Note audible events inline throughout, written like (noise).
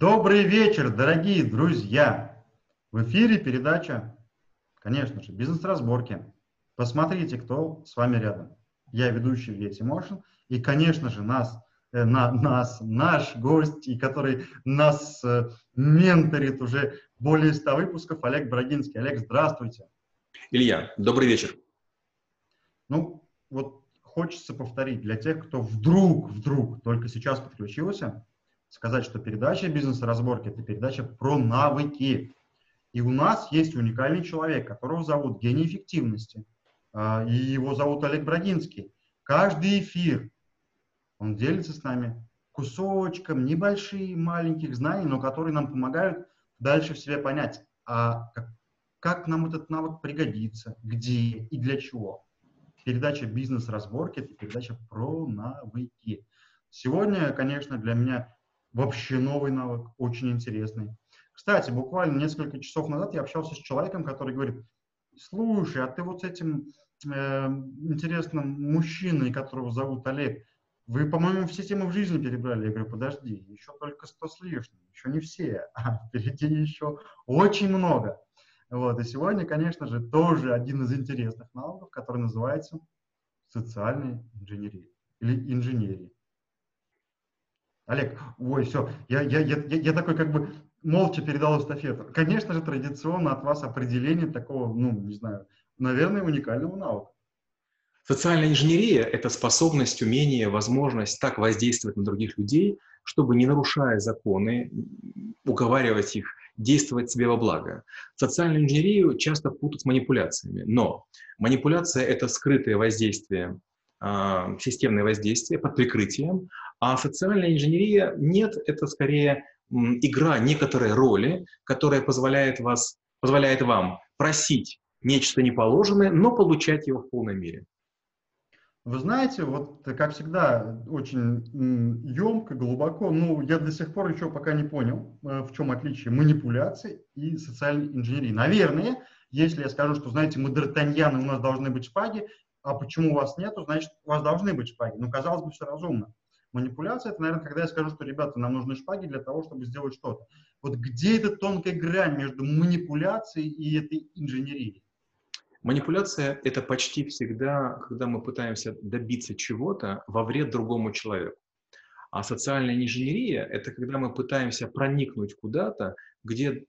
Добрый вечер, дорогие друзья! В эфире передача, конечно же, «Бизнес-разборки». Посмотрите, кто с вами рядом. Я ведущий Илья Тимошин, и, конечно же, нас, э, на, нас, наш гость, и который нас э, менторит уже более 100 выпусков, Олег Брагинский. Олег, здравствуйте. Илья, добрый вечер. Ну, вот хочется повторить для тех, кто вдруг, вдруг только сейчас подключился – сказать, что передача «Бизнес-разборки» — это передача про навыки. И у нас есть уникальный человек, которого зовут гений эффективности. А, и его зовут Олег Брагинский. Каждый эфир он делится с нами кусочком небольших, маленьких знаний, но которые нам помогают дальше в себе понять, а как, как нам этот навык пригодится, где и для чего. Передача «Бизнес-разборки» — это передача про навыки. Сегодня, конечно, для меня вообще новый навык, очень интересный. Кстати, буквально несколько часов назад я общался с человеком, который говорит, слушай, а ты вот с этим э, интересным мужчиной, которого зовут Олег, вы, по-моему, все темы в жизни перебрали. Я говорю, подожди, еще только сто с лишним, еще не все, а впереди еще очень много. Вот, и сегодня, конечно же, тоже один из интересных навыков, который называется социальной инженерия или инженерия. Олег, ой, все, я, я, я, я такой как бы молча передал эстафету. Конечно же, традиционно от вас определение такого, ну, не знаю, наверное, уникального навыка. Социальная инженерия – это способность, умение, возможность так воздействовать на других людей, чтобы, не нарушая законы, уговаривать их действовать себе во благо. Социальную инженерию часто путают с манипуляциями, но манипуляция – это скрытое воздействие, системное воздействие под прикрытием, а социальная инженерия нет, это скорее игра некоторой роли, которая позволяет, вас, позволяет вам просить нечто неположенное, но получать его в полной мере. Вы знаете, вот как всегда, очень емко, глубоко, ну, я до сих пор еще пока не понял, э, в чем отличие манипуляции и социальной инженерии. Наверное, если я скажу, что, знаете, мы д'Артаньяны, у нас должны быть шпаги, а почему у вас нету, значит, у вас должны быть шпаги. Ну, казалось бы, все разумно. Манипуляция – это, наверное, когда я скажу, что, ребята, нам нужны шпаги для того, чтобы сделать что-то. Вот где эта тонкая грань между манипуляцией и этой инженерией? Манипуляция – это почти всегда, когда мы пытаемся добиться чего-то во вред другому человеку. А социальная инженерия – это когда мы пытаемся проникнуть куда-то, где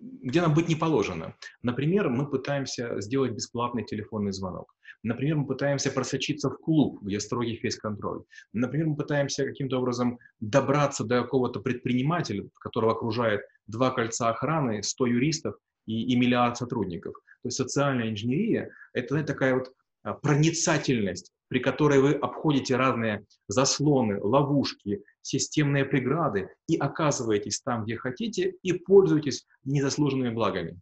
где нам быть не положено. Например, мы пытаемся сделать бесплатный телефонный звонок. Например, мы пытаемся просочиться в клуб, где строгий фейс-контроль. Например, мы пытаемся каким-то образом добраться до какого-то предпринимателя, которого окружает два кольца охраны, 100 юристов и, и миллиард сотрудников. То есть социальная инженерия – это такая вот проницательность, при которой вы обходите разные заслоны, ловушки, системные преграды и оказываетесь там, где хотите, и пользуетесь незаслуженными благами.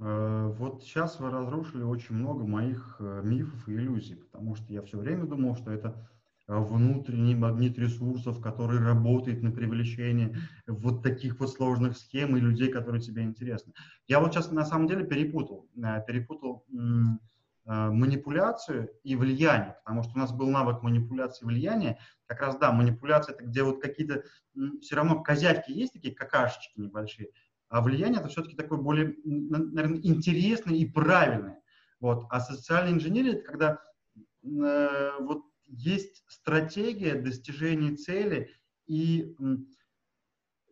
Э, вот сейчас вы разрушили очень много моих э, мифов и иллюзий, потому что я все время думал, что это э, внутренний магнит ресурсов, который работает на привлечение вот таких вот сложных схем и людей, которые тебе интересны. Я вот сейчас на самом деле перепутал, перепутал манипуляцию и влияние, потому что у нас был навык манипуляции и влияния. Как раз, да, манипуляция, это где вот какие-то все равно козявки есть, такие какашечки небольшие, а влияние это все-таки такое более, наверное, интересное и правильное. Вот. А социальная инженерия это когда э, вот есть стратегия достижения цели и,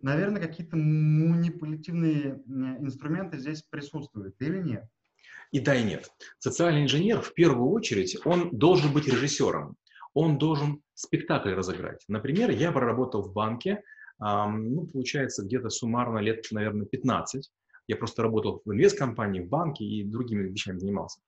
наверное, какие-то манипулятивные инструменты здесь присутствуют или нет? И да, и нет. Социальный инженер в первую очередь, он должен быть режиссером. Он должен спектакль разыграть. Например, я проработал в банке, ну, получается, где-то суммарно лет, наверное, 15. Я просто работал в инвесткомпании, в банке и другими вещами занимался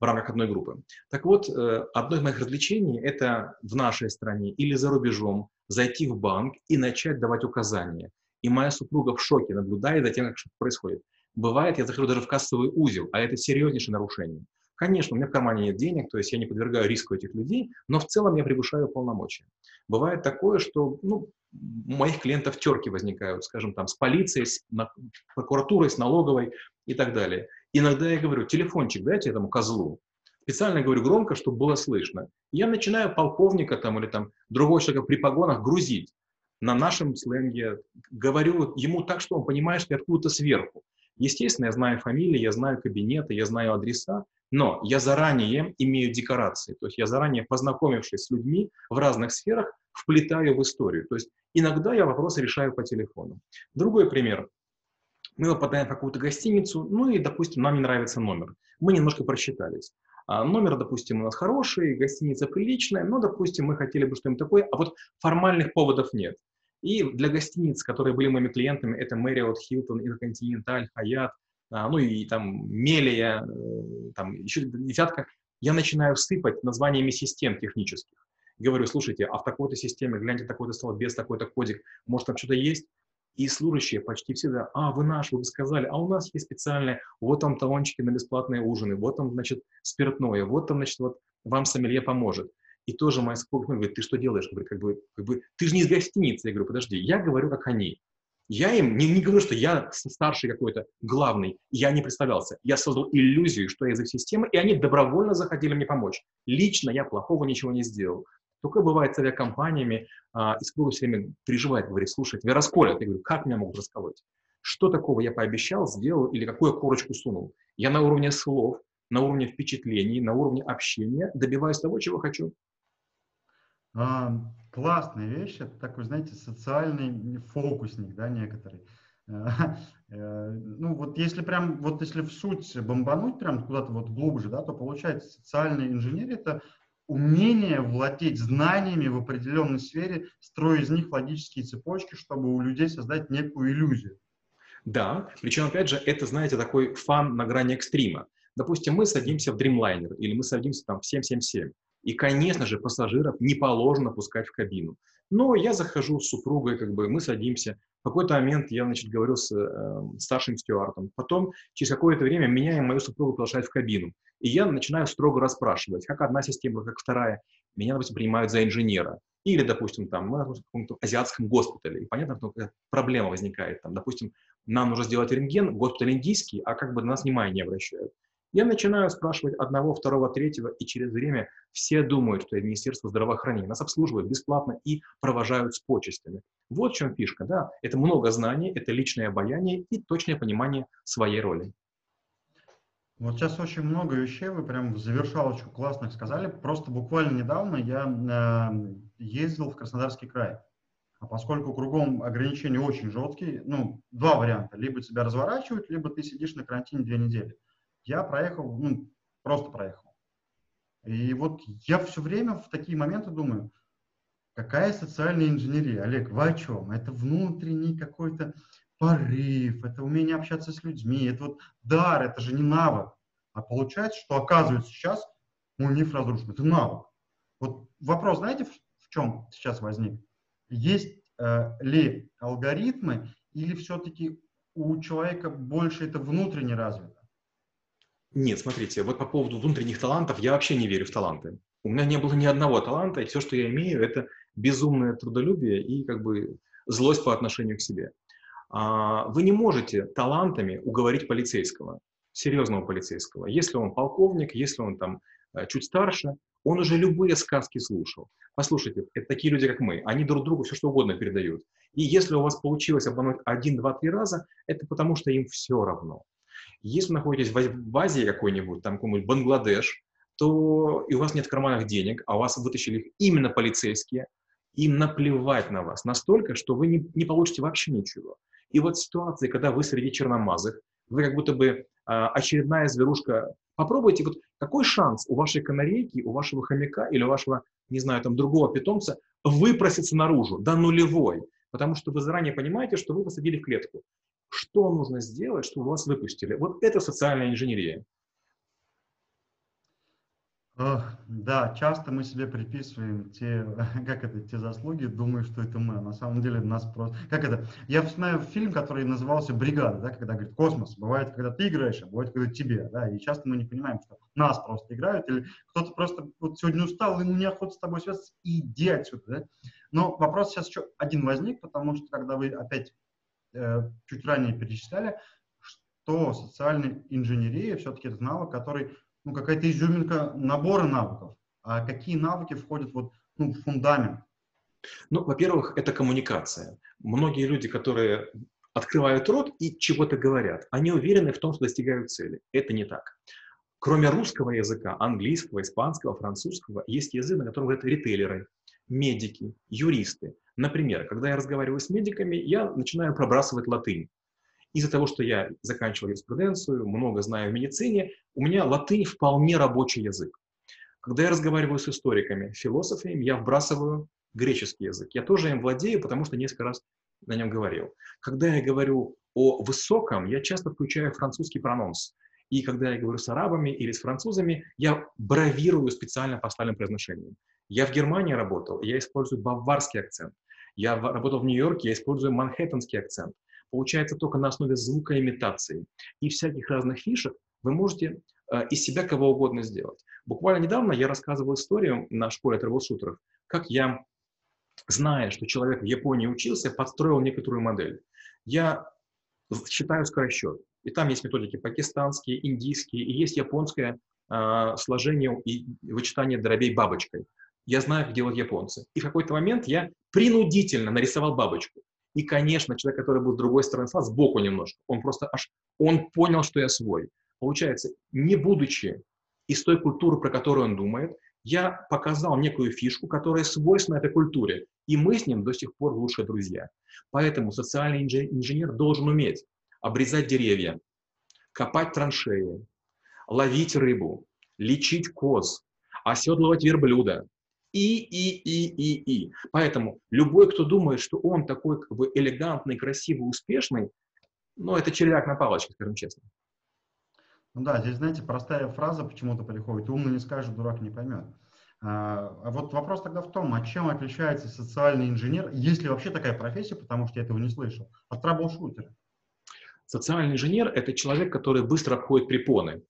в рамках одной группы. Так вот, э, одно из моих развлечений – это в нашей стране или за рубежом зайти в банк и начать давать указания. И моя супруга в шоке наблюдает за тем, как что происходит. Бывает, я захожу даже в кассовый узел, а это серьезнейшее нарушение. Конечно, у меня в кармане нет денег, то есть я не подвергаю риску этих людей, но в целом я превышаю полномочия. Бывает такое, что ну, у моих клиентов терки возникают, скажем, там, с полицией, с прокуратурой, с налоговой и так далее. Иногда я говорю, телефончик дайте этому козлу. Специально говорю громко, чтобы было слышно. я начинаю полковника там или там другого человека при погонах грузить. на нашем сленге, говорю ему так, что он понимает, что я откуда-то сверху. Естественно, я знаю фамилии, я знаю кабинеты, я знаю адреса, но я заранее имею декорации, то есть я заранее, познакомившись с людьми в разных сферах, вплетаю в историю. То есть иногда я вопросы решаю по телефону. Другой пример. Мы попадаем в какую-то гостиницу, ну и, допустим, нам не нравится номер. Мы немножко просчитались. А номер, допустим, у нас хороший, гостиница приличная, но, допустим, мы хотели бы что-нибудь такое, а вот формальных поводов нет. И для гостиниц, которые были моими клиентами, это Marriott, Hilton, Intercontinental, Hyatt, а, ну и там Мелия, э, там еще десятка, я начинаю сыпать названиями систем технических. Говорю, слушайте, а в такой-то системе, гляньте, такой-то стол, без такой-то кодик, может там что-то есть? И служащие почти всегда, а, вы наш, вы сказали, а у нас есть специальные, вот там талончики на бесплатные ужины, вот там, значит, спиртное, вот там, значит, вот вам сомелье поможет. И тоже моя супруга говорит, ты что делаешь? Говорю, как бы, как бы, ты же не из гостиницы. Я говорю, подожди, я говорю, как они. Я им не, не говорю, что я старший какой-то, главный. Я не представлялся. Я создал иллюзию, что я из их системы, и они добровольно захотели мне помочь. Лично я плохого ничего не сделал. Только бывает с авиакомпаниями, а, и супруга все время переживает, говорит, слушай, тебя расколят. Я говорю, как меня могут расколоть? Что такого я пообещал, сделал или какую корочку сунул? Я на уровне слов, на уровне впечатлений, на уровне общения добиваюсь того, чего хочу. Классная вещь, это такой, знаете, социальный фокусник, да, некоторый. (laughs) Э, ну, вот если прям, вот если в суть бомбануть прям куда-то вот глубже, да, то получается социальная инженерия – это умение владеть знаниями в определенной сфере, строя из них логические цепочки, чтобы у людей создать некую иллюзию. Да, причем, опять же, это, знаете, такой фан на грани экстрима. Допустим, мы садимся в Dreamliner или мы садимся там в 777. И, конечно же, пассажиров не положено пускать в кабину. Но я захожу с супругой, как бы мы садимся. В какой-то момент я, значит, говорю с э, старшим стюардом. Потом, через какое-то время, меня и мою супругу приглашают в кабину. И я начинаю строго расспрашивать, как одна система, как вторая. Меня, допустим, принимают за инженера. Или, допустим, там, мы в каком-то азиатском госпитале. И понятно, что проблема возникает. Там, допустим, нам нужно сделать рентген, госпиталь индийский, а как бы на нас внимания не обращают. Я начинаю спрашивать одного, второго, третьего, и через время все думают, что это Министерство здравоохранения. Нас обслуживают бесплатно и провожают с почестями. Вот в чем фишка, да. Это много знаний, это личное обаяние и точное понимание своей роли. Вот сейчас очень много вещей, вы прям в завершалочку классных сказали. Просто буквально недавно я э, ездил в Краснодарский край. А поскольку кругом ограничения очень жесткие, ну, два варианта. Либо тебя разворачивают, либо ты сидишь на карантине две недели я проехал, ну, просто проехал. И вот я все время в такие моменты думаю, какая социальная инженерия? Олег, вы о чем? Это внутренний какой-то порыв, это умение общаться с людьми, это вот дар, это же не навык. А получается, что оказывается сейчас мой миф разрушен. Это навык. Вот вопрос, знаете, в, в чем сейчас возник? Есть э, ли алгоритмы или все-таки у человека больше это внутренне развито? Нет, смотрите, вот по поводу внутренних талантов я вообще не верю в таланты. У меня не было ни одного таланта, и все, что я имею, это безумное трудолюбие и как бы злость по отношению к себе. А, вы не можете талантами уговорить полицейского, серьезного полицейского. Если он полковник, если он там э, чуть старше, он уже любые сказки слушал. Послушайте, это такие люди, как мы, они друг другу все что угодно передают. И если у вас получилось обмануть один, два, три раза, это потому что им все равно. Если вы находитесь в Азии какой-нибудь, там какой-нибудь Бангладеш, то и у вас нет в карманах денег, а у вас вытащили их именно полицейские, им наплевать на вас настолько, что вы не, не получите вообще ничего. И вот ситуации, когда вы среди черномазых, вы как будто бы э, очередная зверушка. Попробуйте, вот какой шанс у вашей канарейки, у вашего хомяка или у вашего, не знаю, там другого питомца выпроситься наружу? Да нулевой. Потому что вы заранее понимаете, что вы посадили в клетку. Что нужно сделать, чтобы вас выпустили? Вот это социальная инженерия. Да, часто мы себе приписываем те, (laughs) как это, те заслуги, думаю, что это мы. На самом деле нас просто... Как это? Я вспоминаю фильм, который назывался «Бригада», да, когда говорит «Космос». Бывает, когда ты играешь, а бывает, когда тебе. Да, и часто мы не понимаем, что нас просто играют, или кто-то просто вот сегодня устал, и неохота с тобой связаться, иди отсюда. Да? Но вопрос сейчас еще один возник, потому что когда вы опять чуть ранее перечисляли, что социальная инженерия все-таки это навык, который, ну, какая-то изюминка набора навыков. А какие навыки входят вот, ну, в фундамент? Ну, во-первых, это коммуникация. Многие люди, которые открывают рот и чего-то говорят, они уверены в том, что достигают цели. Это не так. Кроме русского языка, английского, испанского, французского, есть язык, на котором говорят ритейлеры, медики, юристы. Например, когда я разговариваю с медиками, я начинаю пробрасывать латынь. Из-за того, что я заканчивал юриспруденцию, много знаю в медицине, у меня латынь вполне рабочий язык. Когда я разговариваю с историками, философами, я вбрасываю греческий язык. Я тоже им владею, потому что несколько раз на нем говорил. Когда я говорю о высоком, я часто включаю французский прононс. И когда я говорю с арабами или с французами, я бравирую специально поставленным произношением. Я в Германии работал, я использую баварский акцент. Я работал в Нью-Йорке, я использую манхэттенский акцент. Получается только на основе звукоимитации и всяких разных фишек вы можете э, из себя кого угодно сделать. Буквально недавно я рассказывал историю на школе трэблшутеров, как я, зная, что человек в Японии учился, подстроил некоторую модель. Я считаю скоросчет. И там есть методики пакистанские, индийские, и есть японское э, сложение и вычитание дробей бабочкой. Я знаю, как делают японцы. И в какой-то момент я принудительно нарисовал бабочку. И, конечно, человек, который был с другой стороны стола, сбоку немножко, он просто аж, он понял, что я свой. Получается, не будучи из той культуры, про которую он думает, я показал некую фишку, которая свойственна этой культуре, и мы с ним до сих пор лучшие друзья. Поэтому социальный инженер должен уметь обрезать деревья, копать траншеи, ловить рыбу, лечить коз, оседлывать верблюда, и, и, и, и, и. Поэтому любой, кто думает, что он такой как бы элегантный, красивый, успешный, ну, это червяк на палочке, скажем честно. Ну да, здесь, знаете, простая фраза почему-то приходит, умный не скажет, дурак не поймет. А, а вот вопрос тогда в том, а чем отличается социальный инженер, есть ли вообще такая профессия, потому что я этого не слышал, от траблшутера? Социальный инженер – это человек, который быстро обходит препоны.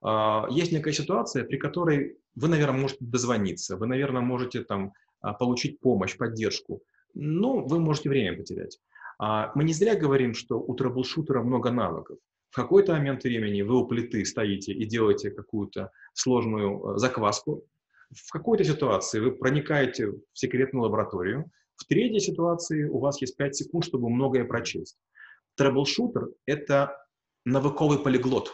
А, есть некая ситуация, при которой вы, наверное, можете дозвониться, вы, наверное, можете там а, получить помощь, поддержку, но вы можете время потерять. А, мы не зря говорим, что у troubleshooter а много навыков. В какой-то момент времени вы у плиты стоите и делаете какую-то сложную э, закваску. В какой-то ситуации вы проникаете в секретную лабораторию. В третьей ситуации у вас есть 5 секунд, чтобы многое прочесть. Troubleshooter — это навыковый полиглот.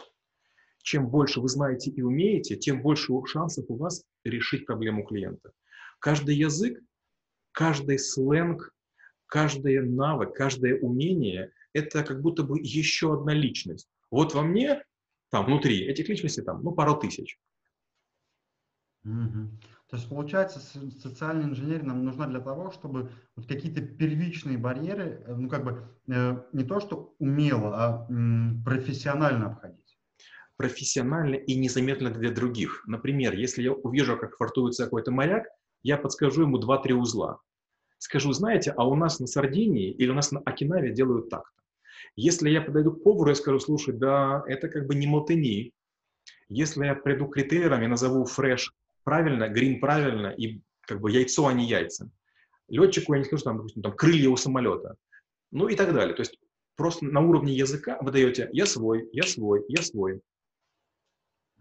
Чем больше вы знаете и умеете, тем больше шансов у вас решить проблему клиента. Каждый язык, каждый сленг, каждый навык, каждое умение — это как будто бы еще одна личность. Вот во мне, там, внутри этих личностей, там, ну, пару тысяч. Угу. То есть, получается, социальная инженерия нам нужна для того, чтобы вот какие-то первичные барьеры, э, ну, как бы, э, не то, что умело, а м, профессионально обходить. Профессионально и незаметно для других. Например, если я увижу, как фортуется какой-то моряк, я подскажу ему 2-3 узла. Скажу, знаете, а у нас на Сардинии или у нас на Окинаве делают так-то. Если я подойду к повару и скажу, слушай, да, это как бы не мотыни. Если я приду к ритейлерам и назову фреш правильно, грин правильно, и как бы яйцо, а не яйца. Летчику я не скажу, там, допустим, там крылья у самолета. Ну и так далее. То есть просто на уровне языка вы даете «я свой, я свой, я свой».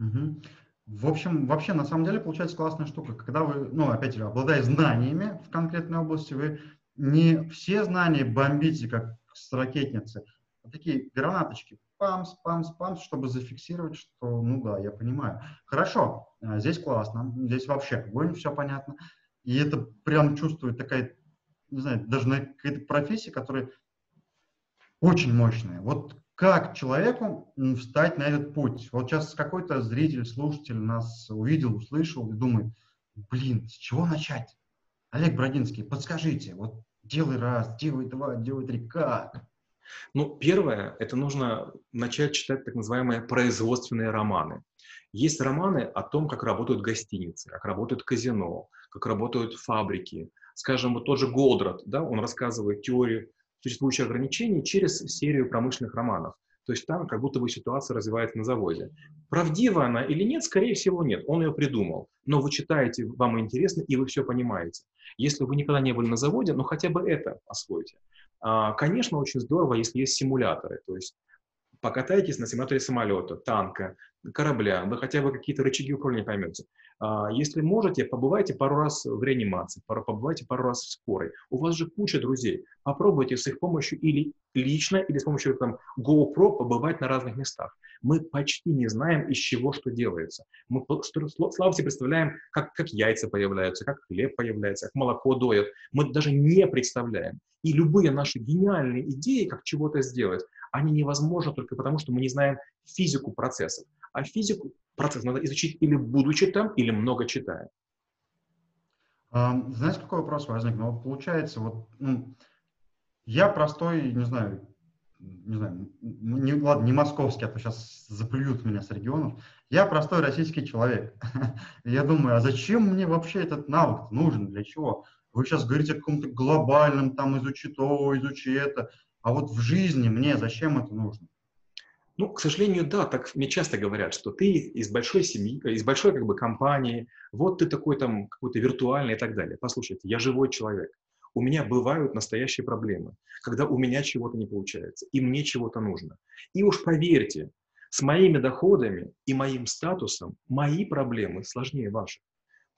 Угу. В общем, вообще, на самом деле, получается классная штука. Когда вы, ну, опять же, обладая знаниями в конкретной области, вы не все знания бомбите, как с ракетницы, вот такие гранаточки, памс, памс, памс, чтобы зафиксировать, что, ну да, я понимаю. Хорошо, а, здесь классно, здесь вообще огонь, все понятно. И это прям чувствует такая, не знаю, даже на какая-то профессия, которая очень мощная. Вот как человеку встать на этот путь? Вот сейчас какой-то зритель, слушатель нас увидел, услышал и думает, блин, с чего начать? Олег Бродинский, подскажите, вот делай раз, делай два, делай три, как? Ну, первое, это нужно начать читать так называемые производственные романы. Есть романы о том, как работают гостиницы, как работают казино, как работают фабрики. Скажем, вот тот же Голдрат, да, он рассказывает теорию существующих ограничений через серию промышленных романов. То есть там как будто бы ситуация развивается на заводе. Правдива она или нет, скорее всего нет. Он ее придумал. Но вы читаете, вам интересно, и вы все понимаете. Если вы никогда не были на заводе, ну хотя бы это освойте. А, конечно, очень здорово, если есть симуляторы. То есть покатайтесь на симуляторе самолета, танка, корабля, вы хотя бы какие-то рычаги управления поймете. А, если можете, побывайте пару раз в реанимации, побывайте пару раз в скорой. У вас же куча друзей. Попробуйте с их помощью или лично, или с помощью там, GoPro побывать на разных местах. Мы почти не знаем, из чего что делается. Мы слава себе представляем, как, как яйца появляются, как хлеб появляется, как молоко доят. Мы даже не представляем. И любые наши гениальные идеи, как чего-то сделать, они невозможны только потому, что мы не знаем физику процессов. А физику процесс надо изучить или будучи там, или много читая. Знаете, какой вопрос возник? Ну, получается, вот ну, я простой, не знаю, не знаю, не, ладно, не московский, а то сейчас заплюют меня с регионов. Я простой российский человек. (laughs) я думаю, а зачем мне вообще этот навык нужен? Для чего? Вы сейчас говорите о каком-то глобальном, там, изучи то, изучи это. А вот в жизни мне зачем это нужно? Ну, к сожалению, да, так мне часто говорят, что ты из большой семьи, из большой как бы компании, вот ты такой там какой-то виртуальный и так далее. Послушайте, я живой человек. У меня бывают настоящие проблемы, когда у меня чего-то не получается, и мне чего-то нужно. И уж поверьте, с моими доходами и моим статусом мои проблемы сложнее ваших.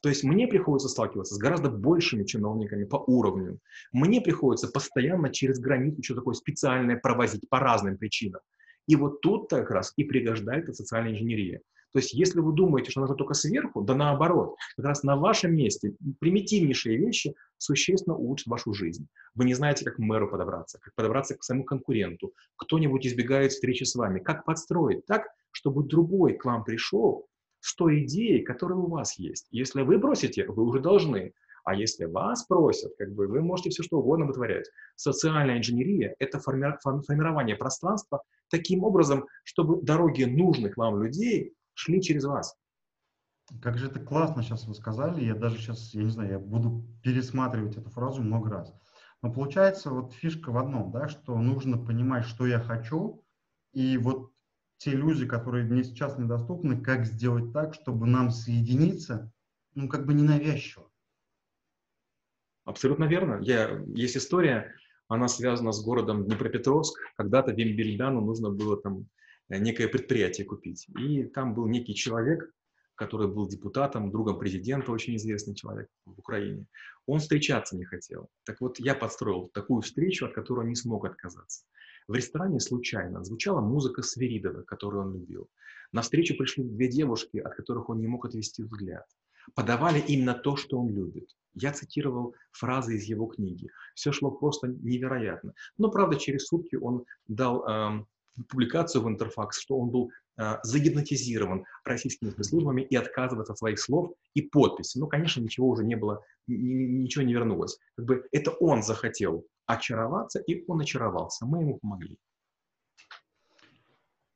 То есть мне приходится сталкиваться с гораздо большими чиновниками по уровню. Мне приходится постоянно через границу что такое специальное провозить по разным причинам. И вот тут как раз и пригождается социальная инженерия. То есть, если вы думаете, что нужно только сверху, да наоборот, как раз на вашем месте примитивнейшие вещи существенно улучшат вашу жизнь. Вы не знаете, как к мэру подобраться, как подобраться к своему конкуренту, кто-нибудь избегает встречи с вами, как подстроить так, чтобы другой к вам пришел с той идеей, которая у вас есть. Если вы бросите, вы уже должны. А если вас просят, как бы вы можете все что угодно вытворять. Социальная инженерия – это форми формирование пространства таким образом, чтобы дороги нужных вам людей шли через вас. Как же это классно сейчас вы сказали. Я даже сейчас, я не знаю, я буду пересматривать эту фразу много раз. Но получается вот фишка в одном, да, что нужно понимать, что я хочу, и вот те люди, которые мне сейчас недоступны, как сделать так, чтобы нам соединиться, ну, как бы ненавязчиво. Абсолютно верно. Я, есть история, она связана с городом Днепропетровск. Когда-то Вимбельдану нужно было там э, некое предприятие купить. И там был некий человек, который был депутатом, другом президента, очень известный человек в Украине. Он встречаться не хотел. Так вот, я подстроил такую встречу, от которой он не смог отказаться. В ресторане случайно звучала музыка Свиридова, которую он любил. На встречу пришли две девушки, от которых он не мог отвести взгляд подавали именно то, что он любит. Я цитировал фразы из его книги. Все шло просто невероятно. Но, правда, через сутки он дал э, публикацию в Интерфакс, что он был э, загипнотизирован российскими спецслужбами и отказывается от своих слов и подписи. Ну, конечно, ничего уже не было, ничего не вернулось. Как бы это он захотел очароваться, и он очаровался. Мы ему помогли.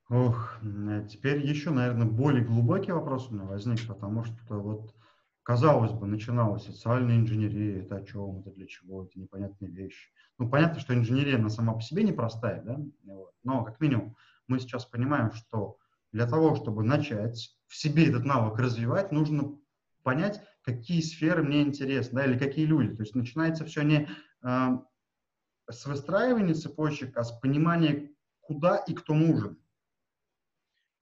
Ох, теперь еще, наверное, более глубокий вопрос у меня возник, потому что вот Казалось бы, начиналась социальная инженерия, это о чем, это для чего, это непонятные вещи. Ну, понятно, что инженерия, она сама по себе непростая, да, вот. но как минимум мы сейчас понимаем, что для того, чтобы начать в себе этот навык развивать, нужно понять, какие сферы мне интересны, да, или какие люди. То есть начинается все не э, с выстраивания цепочек, а с понимания, куда и кто нужен.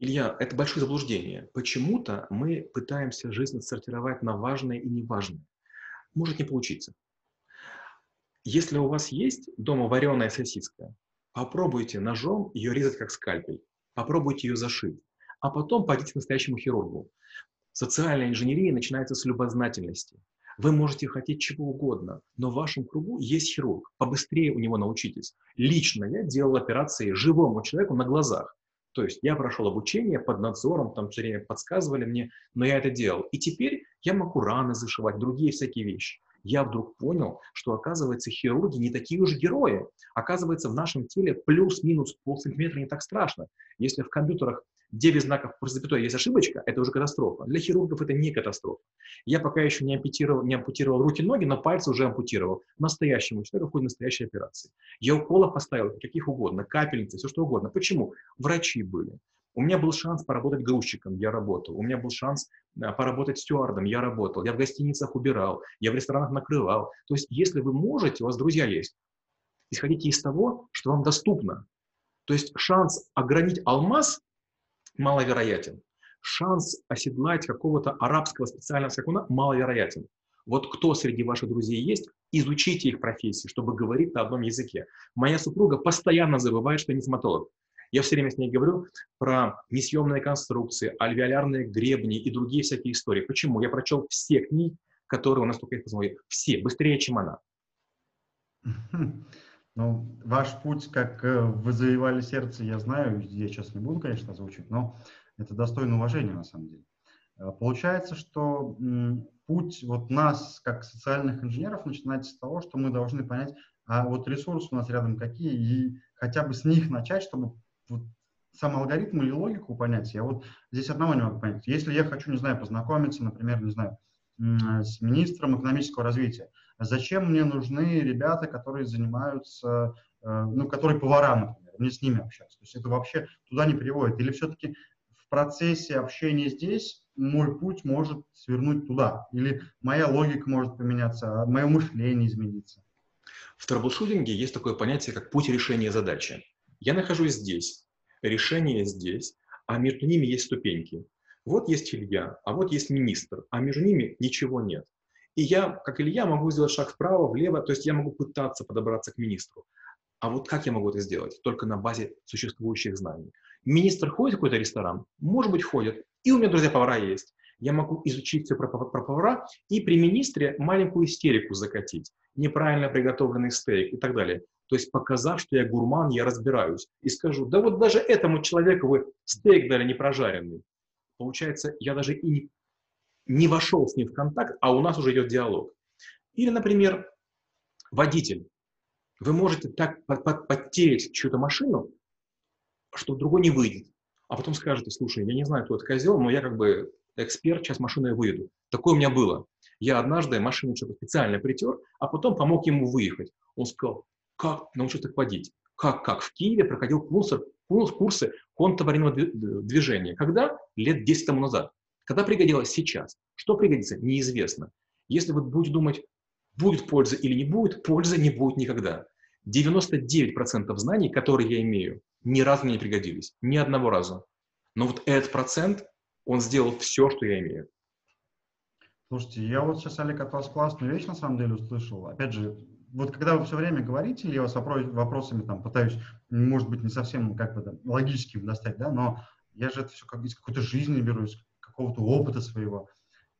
Илья, это большое заблуждение. Почему-то мы пытаемся жизнь сортировать на важное и неважное. Может не получиться. Если у вас есть дома вареная сосиска, попробуйте ножом ее резать как скальпель. Попробуйте ее зашить. А потом пойдите к настоящему хирургу. Социальная инженерия начинается с любознательности. Вы можете хотеть чего угодно, но в вашем кругу есть хирург. Побыстрее у него научитесь. Лично я делал операции живому человеку на глазах. То есть я прошел обучение под надзором, там все время подсказывали мне, но я это делал. И теперь я могу раны зашивать, другие всякие вещи. Я вдруг понял, что, оказывается, хирурги не такие уж герои. Оказывается, в нашем теле плюс-минус полсантиметра не так страшно. Если в компьютерах 9 знаков после запятой есть ошибочка, это уже катастрофа. Для хирургов это не катастрофа. Я пока еще не ампутировал, не ампутировал руки-ноги, но пальцы уже ампутировал. Настоящему человеку в ходе настоящей операции. Я уколов поставил, каких угодно, капельницы, все что угодно. Почему? Врачи были. У меня был шанс поработать грузчиком, я работал. У меня был шанс а, поработать стюардом, я работал. Я в гостиницах убирал, я в ресторанах накрывал. То есть, если вы можете, у вас друзья есть, исходите из того, что вам доступно. То есть шанс огранить алмаз маловероятен. шанс оседлать какого-то арабского специального скакуна маловероятен. Вот кто среди ваших друзей есть, изучите их профессии, чтобы говорить на одном языке. Моя супруга постоянно забывает, что не стоматолог. Я все время с ней говорю про несъемные конструкции, альвеолярные гребни и другие всякие истории. Почему? Я прочел все книги, которые у нас только есть. Все, быстрее, чем она. Ну, ваш путь, как э, вы завоевали сердце, я знаю, я сейчас не буду, конечно, озвучивать, но это достойно уважения на самом деле. Э, получается, что путь вот нас, как социальных инженеров, начинается с того, что мы должны понять, а вот ресурсы у нас рядом какие, и хотя бы с них начать, чтобы вот сам алгоритм или логику понять. Я вот здесь одного не могу понять. Если я хочу, не знаю, познакомиться, например, не знаю, с министром экономического развития, зачем мне нужны ребята, которые занимаются, э, ну, которые повара, например, мне с ними общаться. То есть это вообще туда не приводит. Или все-таки в процессе общения здесь мой путь может свернуть туда. Или моя логика может поменяться, а мое мышление измениться. В трэблшутинге есть такое понятие, как путь решения задачи. Я нахожусь здесь, решение здесь, а между ними есть ступеньки. Вот есть Илья, а вот есть министр, а между ними ничего нет. И я, как Илья, могу сделать шаг вправо, влево, то есть я могу пытаться подобраться к министру. А вот как я могу это сделать? Только на базе существующих знаний. Министр ходит в какой-то ресторан? Может быть, ходит. И у меня, друзья, повара есть. Я могу изучить все про, про повара и при министре маленькую истерику закатить. Неправильно приготовленный стейк и так далее. То есть показав, что я гурман, я разбираюсь. И скажу, да вот даже этому человеку вы стейк дали не прожаренный. Получается, я даже и не, не вошел с ним в контакт, а у нас уже идет диалог. Или, например, водитель. Вы можете так под, под, подтереть чью-то машину, что другой не выйдет. А потом скажете, слушай, я не знаю, кто это козел, но я как бы эксперт, сейчас машиной выйду. Такое у меня было. Я однажды машину что-то специально притер, а потом помог ему выехать. Он сказал, как научился так водить? Как, как? В Киеве проходил курсы, курсы контртоварного движения. Когда? Лет 10 тому назад. Когда пригодилось? Сейчас. Что пригодится? Неизвестно. Если вы будете думать, будет польза или не будет, пользы не будет никогда. 99% знаний, которые я имею, ни разу мне не пригодились. Ни одного разу. Но вот этот процент, он сделал все, что я имею. Слушайте, я вот сейчас, Олег, от вас классную вещь на самом деле услышал. Опять же, вот когда вы все время говорите, я вас вопросами там пытаюсь, может быть, не совсем как бы там, логически достать, да, но я же это все как из какой-то жизни беру, из какого-то опыта своего.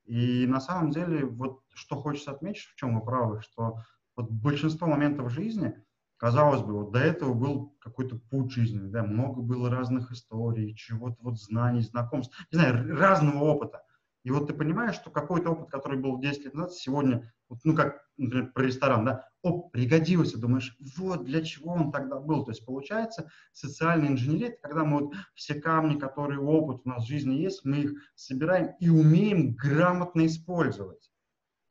И на самом деле, вот что хочется отметить, в чем вы правы, что вот большинство моментов жизни, казалось бы, вот до этого был какой-то путь жизни, да, много было разных историй, чего-то вот знаний, знакомств, не знаю, разного опыта. И вот ты понимаешь, что какой-то опыт, который был 10 лет назад, сегодня, вот, ну как, например, про ресторан, да, о, пригодился, думаешь, вот для чего он тогда был. То есть получается, социальная инженерия, это когда мы вот все камни, которые опыт у нас в жизни есть, мы их собираем и умеем грамотно использовать.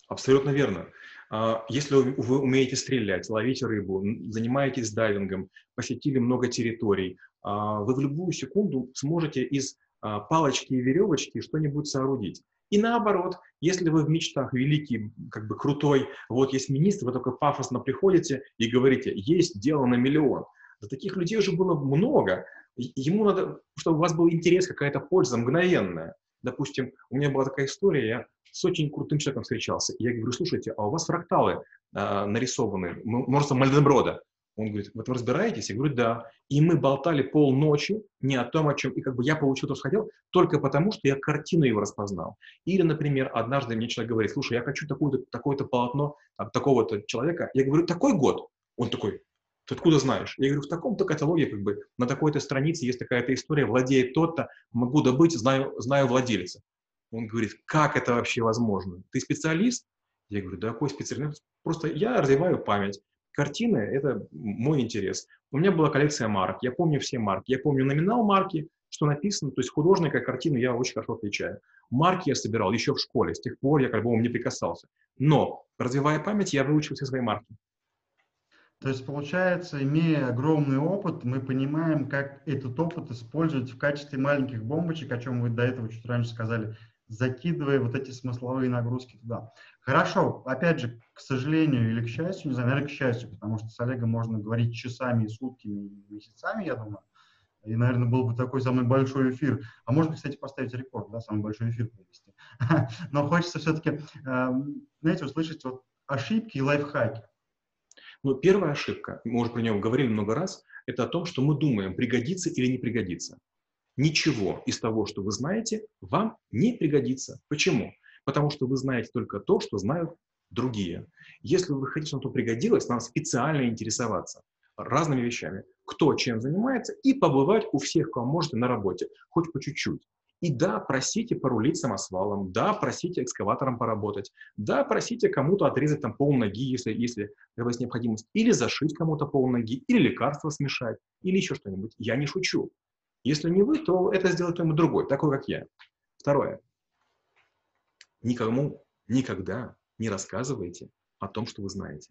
Абсолютно верно. А, если вы умеете стрелять, ловить рыбу, занимаетесь дайвингом, посетили много территорий, а, вы в любую секунду сможете из а, палочки и веревочки что-нибудь соорудить. И наоборот, если вы в мечтах великий, как бы крутой, вот есть министр, вы только пафосно приходите и говорите, есть дело на миллион. Да таких людей уже было много. Ему надо, чтобы у вас был интерес, какая-то польза мгновенная. Допустим, у меня была такая история, я с очень крутым человеком встречался. И я говорю, слушайте, а у вас фракталы э, нарисованы, множество Мальденброда. Он говорит, вот вы разбираетесь? Я говорю, да. И мы болтали полночи не о том, о чем. И как бы я получил то, что хотел, только потому, что я картину его распознал. Или, например, однажды мне человек говорит, слушай, я хочу такое-то такое полотно там, такого-то человека. Я говорю, такой год? Он такой, ты откуда знаешь? Я говорю, в таком-то каталоге, как бы, на такой-то странице есть такая-то история, владеет тот-то, могу добыть, знаю, знаю владельца. Он говорит, как это вообще возможно? Ты специалист? Я говорю, да какой специалист? Просто я развиваю память. Картины – это мой интерес. У меня была коллекция марок, я помню все марки. Я помню номинал марки, что написано, то есть художника картину я очень хорошо отличаю. Марки я собирал еще в школе, с тех пор я как бы не прикасался. Но, развивая память, я выучил все свои марки. То есть, получается, имея огромный опыт, мы понимаем, как этот опыт использовать в качестве маленьких бомбочек, о чем вы до этого чуть раньше сказали, закидывая вот эти смысловые нагрузки туда. Хорошо, опять же, к сожалению или к счастью, не знаю, наверное, к счастью, потому что с Олегом можно говорить часами сутками, месяцами, я думаю. И, наверное, был бы такой самый большой эфир. А можно, кстати, поставить рекорд, да, самый большой эфир провести. (laughs) Но хочется все-таки, эм, знаете, услышать вот ошибки и лайфхаки. Ну, первая ошибка, мы уже про нее говорили много раз, это о том, что мы думаем, пригодится или не пригодится. Ничего из того, что вы знаете, вам не пригодится. Почему? Потому что вы знаете только то, что знают другие. Если вы хотите, чтобы пригодилось, нам специально интересоваться разными вещами. Кто чем занимается, и побывать у всех, кого можете, на работе, хоть по чуть-чуть. И да, просите порулить самосвалом, да, просите экскаватором поработать, да, просите кому-то отрезать там пол ноги, если, если вас необходимость, или зашить кому-то пол ноги, или лекарство смешать, или еще что-нибудь. Я не шучу. Если не вы, то это сделает кто-нибудь другой, такой, как я. Второе. Никому никогда не рассказывайте о том, что вы знаете.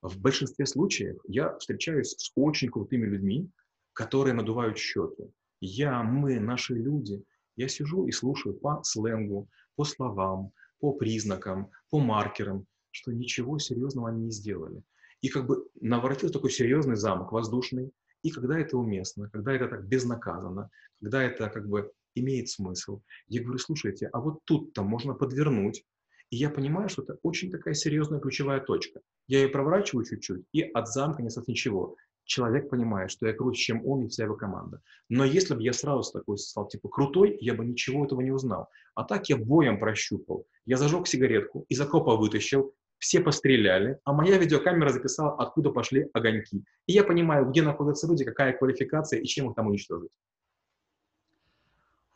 В большинстве случаев я встречаюсь с очень крутыми людьми, которые надувают щеки. Я, мы, наши люди. Я сижу и слушаю по сленгу, по словам, по признакам, по маркерам, что ничего серьезного они не сделали. И как бы наворотил такой серьезный замок воздушный, и когда это уместно, когда это так безнаказанно, когда это как бы имеет смысл. Я говорю, слушайте, а вот тут-то можно подвернуть, и я понимаю, что это очень такая серьезная ключевая точка. Я ее проворачиваю чуть-чуть, и от замка не осталось ничего. Человек понимает, что я круче, чем он и вся его команда. Но если бы я сразу такой стал типа крутой, я бы ничего этого не узнал. А так я боем прощупал. Я зажег сигаретку, из окопа вытащил, все постреляли, а моя видеокамера записала, откуда пошли огоньки. И я понимаю, где находятся люди, какая квалификация и чем их там уничтожить.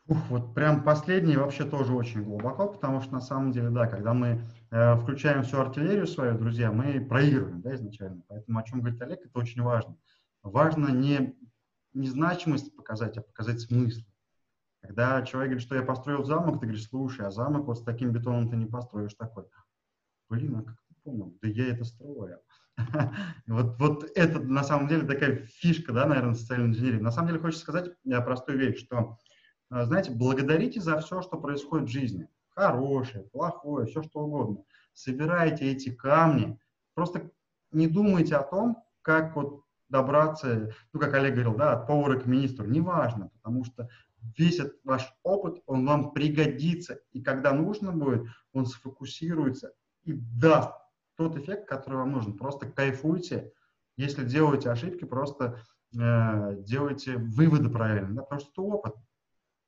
Ух, вот прям последний вообще тоже очень глубоко, потому что на самом деле, да, когда мы э, включаем всю артиллерию свою, друзья, мы проигрываем, да, изначально. Поэтому о чем говорит Олег, это очень важно. Важно не, не значимость показать, а показать смысл. Когда человек говорит, что я построил замок, ты говоришь, слушай, а замок вот с таким бетоном ты не построишь такой. Блин, а как ты понял? Да я это строил. (laughs) Вот, вот это на самом деле такая фишка, да, наверное, социальной инженерии. На самом деле хочется сказать э, простую вещь, что а, знаете, благодарите за все, что происходит в жизни. Хорошее, плохое, все что угодно. Собирайте эти камни. Просто не думайте о том, как вот добраться, ну, как Олег говорил, да, от повара к министру. Неважно, потому что весь этот ваш опыт, он вам пригодится. И когда нужно будет, он сфокусируется и даст тот эффект, который вам нужен. Просто кайфуйте. Если делаете ошибки, просто э, делайте выводы правильно, да, потому что это опыт.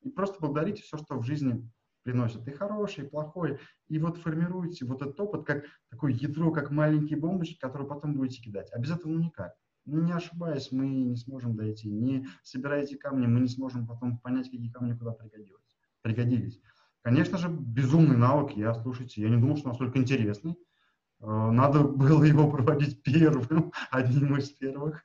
И просто благодарите все, что в жизни приносит. И хорошее, и плохое. И вот формируйте вот этот опыт как такое ядро, как маленькие бомбочки, которые потом будете кидать. А без этого никак. Ну, не ошибаясь, мы не сможем дойти. Не собирая эти камни, мы не сможем потом понять, какие камни куда пригодились. пригодились. Конечно же, безумный навык. Я, слушайте, я не думал, что настолько интересный. Э, надо (laughs) было его проводить первым, (laughs) одним из первых.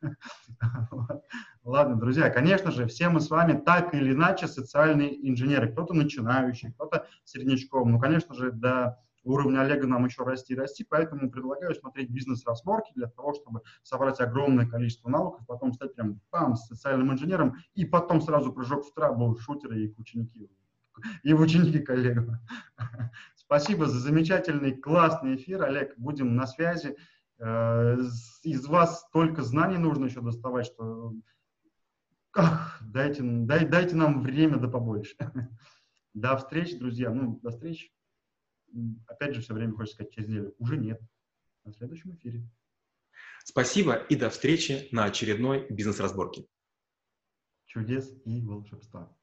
(laughs) Ладно, друзья, конечно же, все мы с вами так или иначе социальные инженеры. Кто-то начинающий, кто-то среднячком. Ну, конечно же, до уровня Олега нам еще расти и расти, поэтому предлагаю смотреть бизнес-разборки для того, чтобы собрать огромное количество навыков, потом стать прям пам, социальным инженером, и потом сразу прыжок в трабу шутеры и ученики и в ученики коллегам. (laughs) Спасибо за замечательный, классный эфир, Олег. Будем на связи. Э, из вас столько знаний нужно еще доставать, что Ах, дайте, дай, дайте нам время да побольше. (laughs) До встречи, друзья. Ну, до встречи. Опять же, все время хочется сказать через неделю. Уже нет. На следующем эфире. Спасибо и до встречи на очередной бизнес-разборке. Чудес и волшебства.